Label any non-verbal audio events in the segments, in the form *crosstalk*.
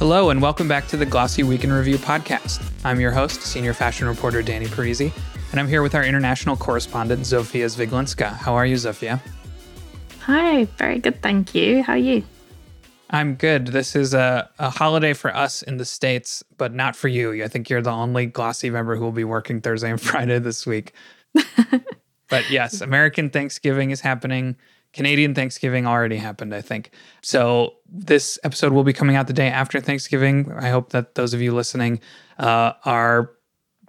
Hello, and welcome back to the Glossy Week in Review podcast. I'm your host, senior fashion reporter Danny Parisi, and I'm here with our international correspondent, Zofia Zwieglinska. How are you, Zofia? Hi, very good, thank you. How are you? I'm good. This is a, a holiday for us in the States, but not for you. I think you're the only Glossy member who will be working Thursday and *laughs* Friday this week. *laughs* but yes, American Thanksgiving is happening. Canadian Thanksgiving already happened, I think. So this episode will be coming out the day after Thanksgiving. I hope that those of you listening uh, are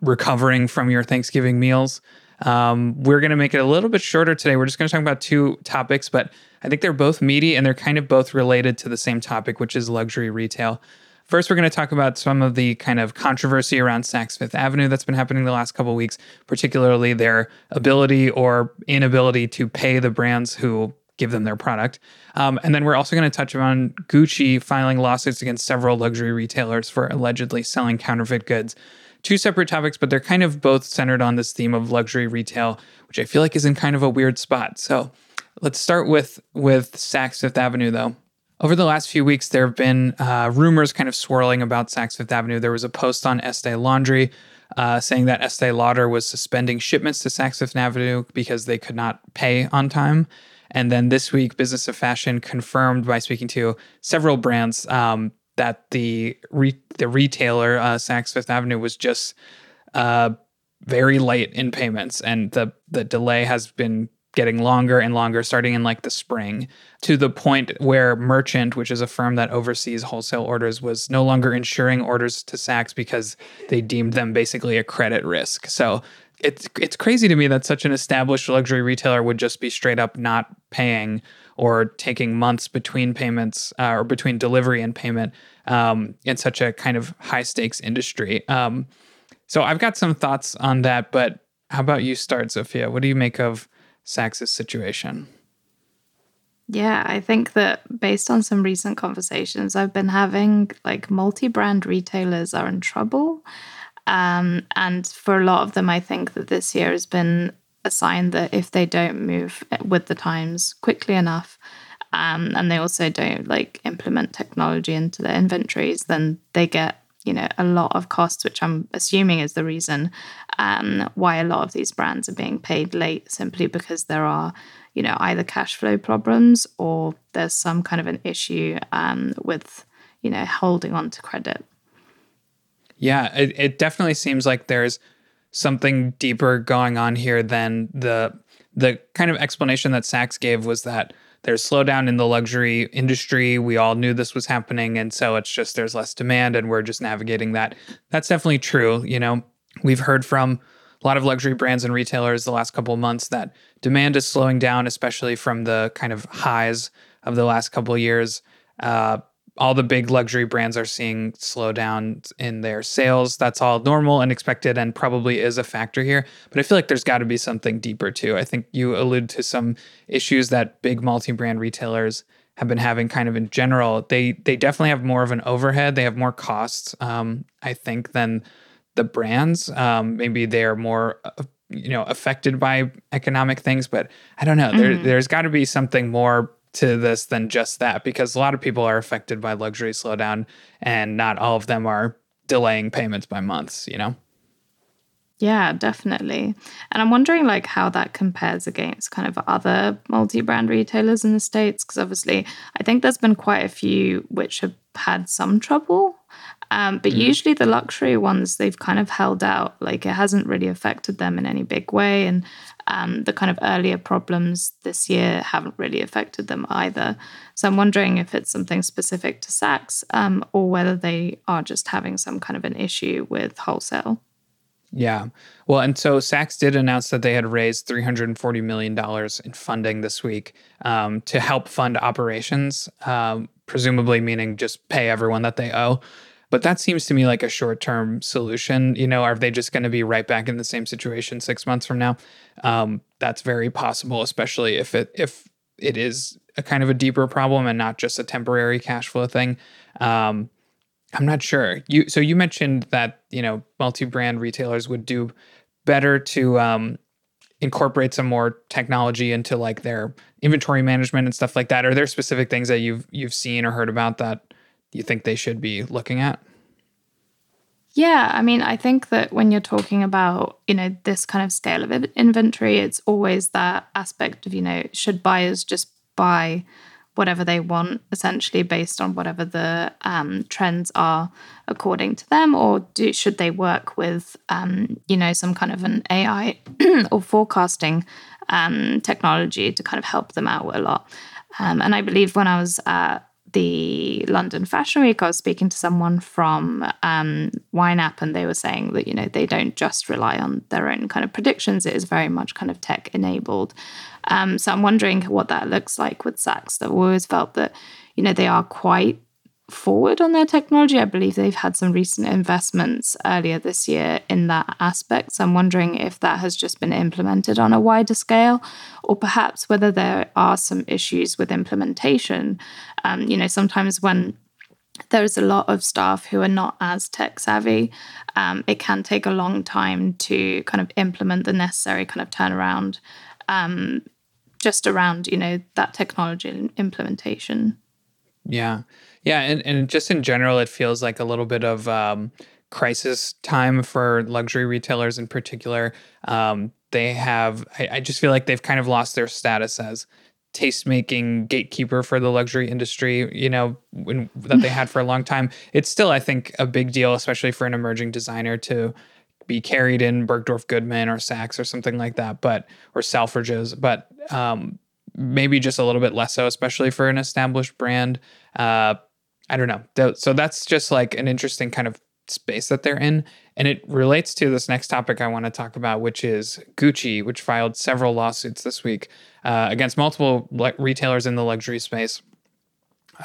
recovering from your Thanksgiving meals. Um, we're going to make it a little bit shorter today. We're just going to talk about two topics, but I think they're both meaty and they're kind of both related to the same topic, which is luxury retail. First, we're going to talk about some of the kind of controversy around Saks Fifth Avenue that's been happening the last couple weeks, particularly their ability or inability to pay the brands who give them their product. Um, and then we're also going to touch on Gucci filing lawsuits against several luxury retailers for allegedly selling counterfeit goods. Two separate topics, but they're kind of both centered on this theme of luxury retail, which I feel like is in kind of a weird spot. So let's start with with Saks Fifth Avenue, though. Over the last few weeks, there have been uh, rumors kind of swirling about Saks Fifth Avenue. There was a post on Estee Laundry uh, saying that Estee Lauder was suspending shipments to Saks Fifth Avenue because they could not pay on time. And then this week, Business of Fashion confirmed by speaking to several brands um, that the re- the retailer uh, Saks Fifth Avenue was just uh, very late in payments, and the the delay has been getting longer and longer starting in like the spring to the point where merchant which is a firm that oversees wholesale orders was no longer insuring orders to Saks because they deemed them basically a credit risk so it's it's crazy to me that such an established luxury retailer would just be straight up not paying or taking months between payments uh, or between delivery and payment um, in such a kind of high stakes industry um, so I've got some thoughts on that but how about you start Zofia? what do you make of Saks' situation? Yeah, I think that based on some recent conversations I've been having, like multi brand retailers are in trouble. Um, and for a lot of them, I think that this year has been a sign that if they don't move with the times quickly enough, um, and they also don't like implement technology into their inventories, then they get you know a lot of costs, which I'm assuming is the reason um, why a lot of these brands are being paid late, simply because there are you know either cash flow problems or there's some kind of an issue um, with you know holding on to credit. Yeah, it, it definitely seems like there's something deeper going on here than the the kind of explanation that Saks gave was that there's slowdown in the luxury industry. We all knew this was happening. And so it's just there's less demand and we're just navigating that. That's definitely true. You know, we've heard from a lot of luxury brands and retailers the last couple of months that demand is slowing down, especially from the kind of highs of the last couple of years. Uh, all the big luxury brands are seeing slowdown in their sales. That's all normal and expected and probably is a factor here. But I feel like there's got to be something deeper too. I think you allude to some issues that big multi-brand retailers have been having kind of in general. They they definitely have more of an overhead. They have more costs, um, I think, than the brands. Um, maybe they are more uh, you know affected by economic things, but I don't know. Mm-hmm. There there's got to be something more to this than just that because a lot of people are affected by luxury slowdown and not all of them are delaying payments by months, you know? Yeah, definitely. And I'm wondering like how that compares against kind of other multi-brand retailers in the States. Because obviously I think there's been quite a few which have had some trouble. Um, but mm. usually the luxury ones, they've kind of held out. Like it hasn't really affected them in any big way. And um, the kind of earlier problems this year haven't really affected them either. So I'm wondering if it's something specific to Saks um, or whether they are just having some kind of an issue with wholesale. Yeah. Well, and so Saks did announce that they had raised $340 million in funding this week um, to help fund operations, um, presumably meaning just pay everyone that they owe. But that seems to me like a short term solution. You know, are they just going to be right back in the same situation six months from now? Um, that's very possible, especially if it if it is a kind of a deeper problem and not just a temporary cash flow thing. Um, I'm not sure. You so you mentioned that you know multi-brand retailers would do better to um, incorporate some more technology into like their inventory management and stuff like that. Are there specific things that you've you've seen or heard about that you think they should be looking at? Yeah, I mean, I think that when you're talking about, you know, this kind of scale of inventory, it's always that aspect of, you know, should buyers just buy whatever they want, essentially based on whatever the um, trends are according to them, or do should they work with, um, you know, some kind of an AI *clears throat* or forecasting um, technology to kind of help them out a lot? Um, and I believe when I was at the London Fashion Week, I was speaking to someone from um, YNAP, and they were saying that you know they don't just rely on their own kind of predictions; it is very much kind of tech enabled. Um, so I'm wondering what that looks like with Saks. That I've always felt that you know they are quite forward on their technology. I believe they've had some recent investments earlier this year in that aspect. So I'm wondering if that has just been implemented on a wider scale, or perhaps whether there are some issues with implementation. Um, you know, sometimes when there's a lot of staff who are not as tech savvy. Um, it can take a long time to kind of implement the necessary kind of turnaround um, just around, you know, that technology implementation. Yeah. Yeah, and, and just in general, it feels like a little bit of um, crisis time for luxury retailers in particular. Um, they have, I, I, just feel like they've kind of lost their status as taste-making gatekeeper for the luxury industry, you know, when, that they had for a long time. It's still, I think, a big deal, especially for an emerging designer to be carried in Bergdorf Goodman or Saks or something like that, but or Selfridges, but um, maybe just a little bit less so, especially for an established brand. Uh, I don't know. So that's just like an interesting kind of space that they're in. And it relates to this next topic I want to talk about, which is Gucci, which filed several lawsuits this week uh, against multiple le- retailers in the luxury space.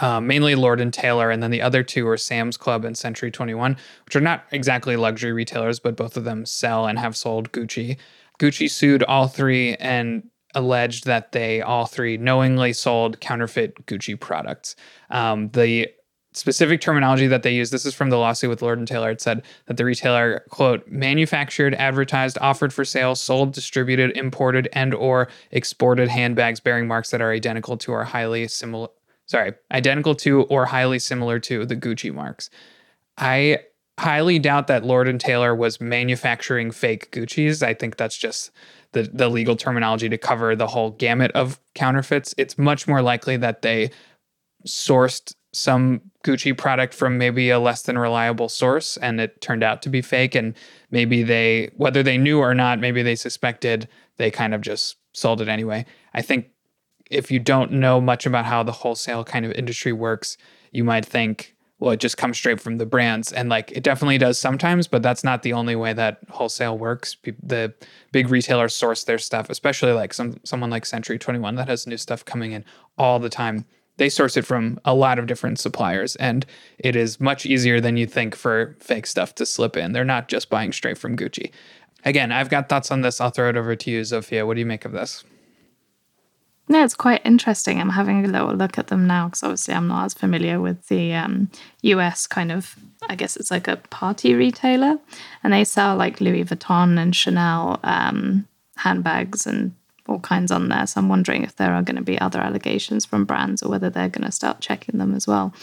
Uh, mainly Lord and Taylor, and then the other two are Sam's Club and Century 21, which are not exactly luxury retailers, but both of them sell and have sold Gucci. Gucci sued all three and alleged that they all three knowingly sold counterfeit Gucci products. Um, the specific terminology that they use this is from the lawsuit with lord and taylor. It said that the retailer quote manufactured advertised offered for sale sold distributed imported and or exported handbags bearing marks that are identical to or highly similar sorry identical to or highly similar to the gucci marks. I highly doubt that lord and taylor was manufacturing fake gucci's. I think that's just the, the legal terminology to cover the whole gamut of counterfeits. It's much more likely that they sourced some Gucci product from maybe a less than reliable source and it turned out to be fake. And maybe they, whether they knew or not, maybe they suspected, they kind of just sold it anyway. I think if you don't know much about how the wholesale kind of industry works, you might think, well, it just comes straight from the brands. And like it definitely does sometimes, but that's not the only way that wholesale works. The big retailers source their stuff, especially like some someone like Century 21 that has new stuff coming in all the time they source it from a lot of different suppliers and it is much easier than you think for fake stuff to slip in they're not just buying straight from gucci again i've got thoughts on this i'll throw it over to you zofia what do you make of this no, it's quite interesting. I'm having a little look at them now because obviously I'm not as familiar with the um, US kind of, I guess it's like a party retailer. And they sell like Louis Vuitton and Chanel um, handbags and all kinds on there. So I'm wondering if there are going to be other allegations from brands or whether they're going to start checking them as well.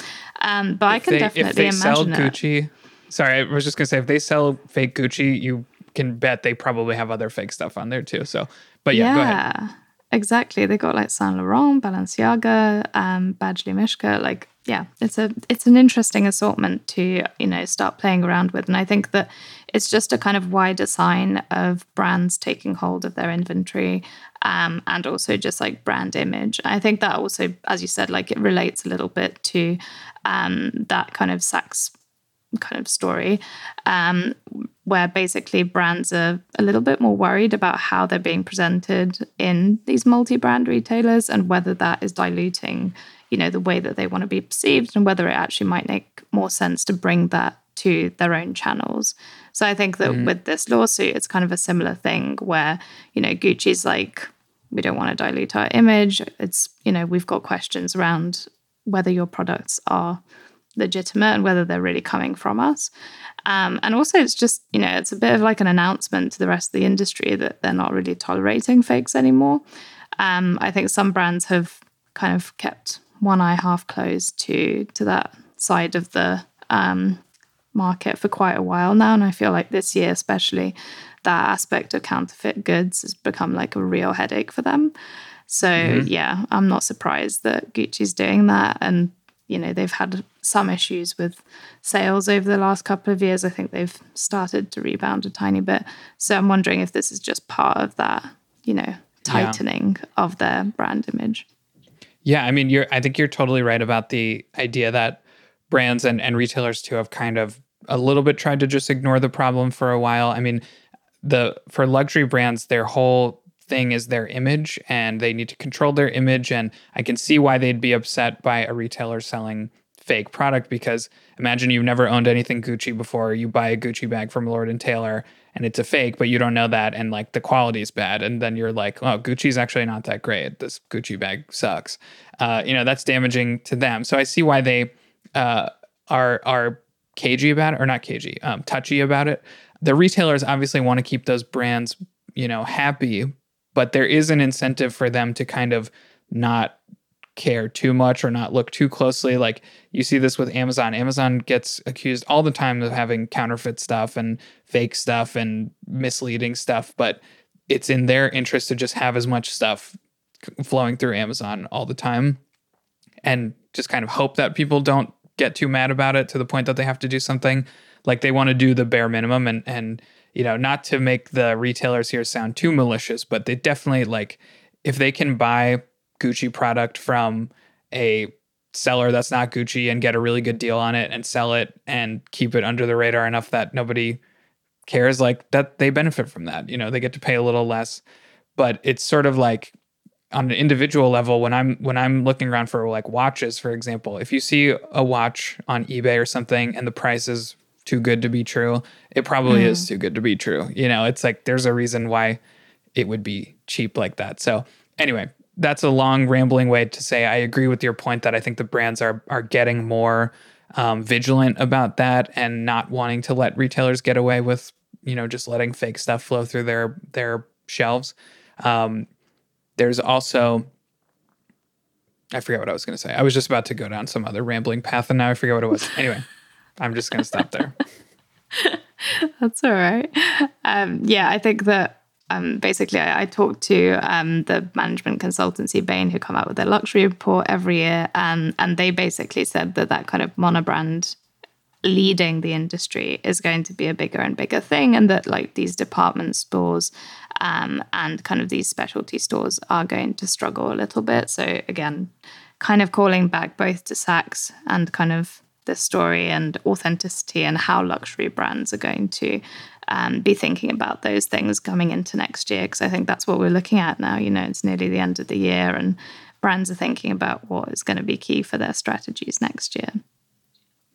Um, but if I can they, definitely if they imagine sell Gucci. It. Sorry, I was just going to say if they sell fake Gucci, you can bet they probably have other fake stuff on there too. So, but yeah, go ahead. exactly. They got like Saint Laurent, Balenciaga, um, Badgley Mischka. Like, yeah, it's a it's an interesting assortment to you know start playing around with, and I think that it's just a kind of wider sign of brands taking hold of their inventory um, and also just like brand image. I think that also, as you said, like it relates a little bit to um, that kind of Saks kind of story, um, where basically brands are a little bit more worried about how they're being presented in these multi-brand retailers and whether that is diluting, you know, the way that they want to be perceived and whether it actually might make more sense to bring that to their own channels. So I think that mm-hmm. with this lawsuit, it's kind of a similar thing where, you know, Gucci's like, we don't want to dilute our image. It's, you know, we've got questions around whether your products are legitimate and whether they're really coming from us. Um, and also, it's just, you know, it's a bit of like an announcement to the rest of the industry that they're not really tolerating fakes anymore. Um, I think some brands have kind of kept one eye half closed to to that side of the um, market for quite a while now. And I feel like this year, especially, that aspect of counterfeit goods has become like a real headache for them. So, mm-hmm. yeah, I'm not surprised that Gucci's doing that. And, you know, they've had some issues with sales over the last couple of years. I think they've started to rebound a tiny bit. So, I'm wondering if this is just part of that, you know, tightening yeah. of their brand image. Yeah, I mean, you're. I think you're totally right about the idea that brands and, and retailers too have kind of a little bit tried to just ignore the problem for a while. I mean, the for luxury brands, their whole thing is their image, and they need to control their image. And I can see why they'd be upset by a retailer selling fake product because imagine you've never owned anything Gucci before. You buy a Gucci bag from Lord and Taylor and it's a fake, but you don't know that, and like the quality is bad, and then you're like, oh, Gucci's actually not that great. This Gucci bag sucks. Uh, you know, that's damaging to them. So I see why they uh, are are cagey about it, or not cagey, um, touchy about it. The retailers obviously want to keep those brands, you know, happy, but there is an incentive for them to kind of not care too much or not look too closely. Like you see this with Amazon. Amazon gets accused all the time of having counterfeit stuff and fake stuff and misleading stuff, but it's in their interest to just have as much stuff flowing through Amazon all the time and just kind of hope that people don't get too mad about it to the point that they have to do something like they want to do the bare minimum and and you know not to make the retailers here sound too malicious but they definitely like if they can buy Gucci product from a seller that's not Gucci and get a really good deal on it and sell it and keep it under the radar enough that nobody cares like that they benefit from that you know they get to pay a little less. But it's sort of like on an individual level when i'm when i'm looking around for like watches for example if you see a watch on ebay or something and the price is too good to be true it probably mm. is too good to be true you know? It's like there's a reason why it would be cheap like that. So anyway that's a long rambling way to say I agree with your point that I think the brands are are getting more um, vigilant about that and not wanting to let retailers get away with you know just letting fake stuff flow through their their shelves. Um, there's also I forget what I was going to say. I was just about to go down some other rambling path, and now I forget what it was. Anyway, I'm just going to stop there. *laughs* That's all right. Um, yeah, I think that um, basically, I, I talked to um, the management consultancy Bain, who come out with their luxury report every year, um, and they basically said that that kind of monobrand leading the industry is going to be a bigger and bigger thing, and that like these department stores um, and kind of these specialty stores are going to struggle a little bit. So again, kind of calling back both to Saks and kind of the story and authenticity and how luxury brands are going to um, be thinking about those things coming into next year because I think that's what we're looking at now. You know, it's nearly the end of the year, and brands are thinking about what is going to be key for their strategies next year.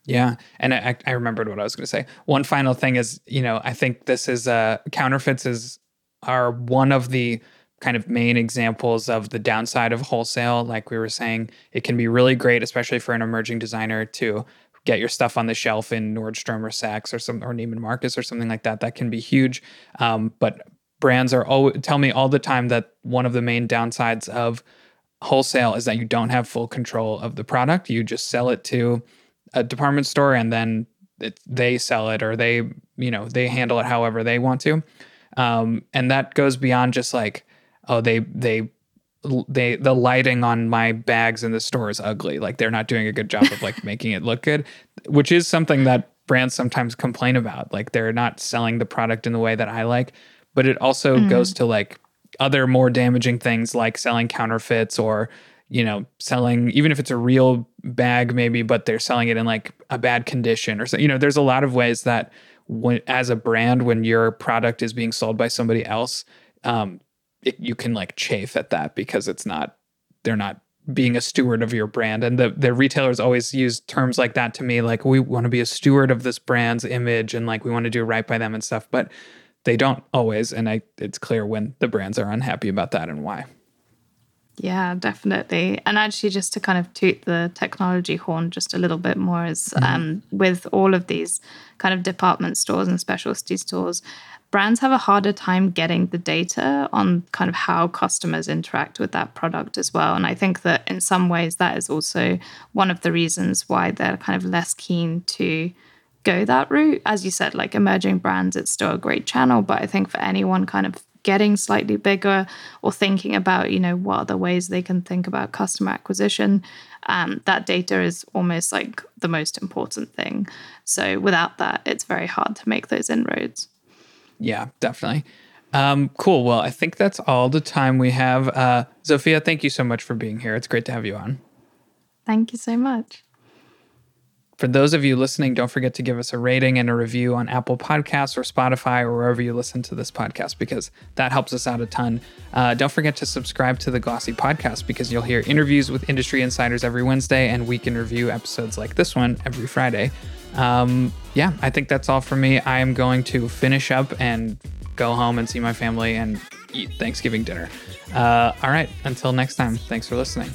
Yeah, and I, I remembered what I was going to say. One final thing is, you know, I think this is uh, counterfeits is are one of the kind of main examples of the downside of wholesale. Like we were saying, it can be really great, especially for an emerging designer, to get your stuff on the shelf in Nordstrom or Saks or some or Neiman Marcus or something like that. That can be huge. Um, but brands are always tell me all the time that one of the main downsides of wholesale is that you don't have full control of the product. You just sell it to a department store and then it, they sell it or they you know they handle it however they want to. Um, and that goes beyond just like oh they they they the lighting on my bags in the store is ugly. Like they're not doing a good job of like *laughs* making it look good, which is something that brands sometimes complain about. Like they're not selling the product in the way that I like. But it also mm. goes to like other more damaging things like selling counterfeits or you know selling even if it's a real bag maybe but they're selling it in like a bad condition or so you know there's a lot of ways that when as a brand when your product is being sold by somebody else um, it, you can like chafe at that because it's not they're not being a steward of your brand and the the retailers always use terms like that to me like we want to be a steward of this brand's image and like we want to do right by them and stuff but they don't always and I it's clear when the brands are unhappy about that and why. Yeah, definitely. And actually, just to kind of toot the technology horn just a little bit more, is mm-hmm. um, with all of these kind of department stores and specialty stores, brands have a harder time getting the data on kind of how customers interact with that product as well. And I think that in some ways, that is also one of the reasons why they're kind of less keen to go that route. As you said, like emerging brands, it's still a great channel. But I think for anyone kind of getting slightly bigger or thinking about, you know, what other ways they can think about customer acquisition, um, that data is almost like the most important thing. So without that, it's very hard to make those inroads. Yeah, definitely. Um, cool. Well, I think that's all the time we have. Uh, Zofia, thank you so much for being here. It's great to have you on. Thank you so much. For those of you listening, don't forget to give us a rating and a review on Apple Podcasts or Spotify or wherever you listen to this podcast because that helps us out a ton. Uh, don't forget to subscribe to the Glossy podcast because you'll hear interviews with industry insiders every Wednesday and week in review episodes like this one every Friday. Um, yeah, I think that's all for me. I am going to finish up and go home and see my family and eat Thanksgiving dinner. Uh, all right, until next time, thanks for listening.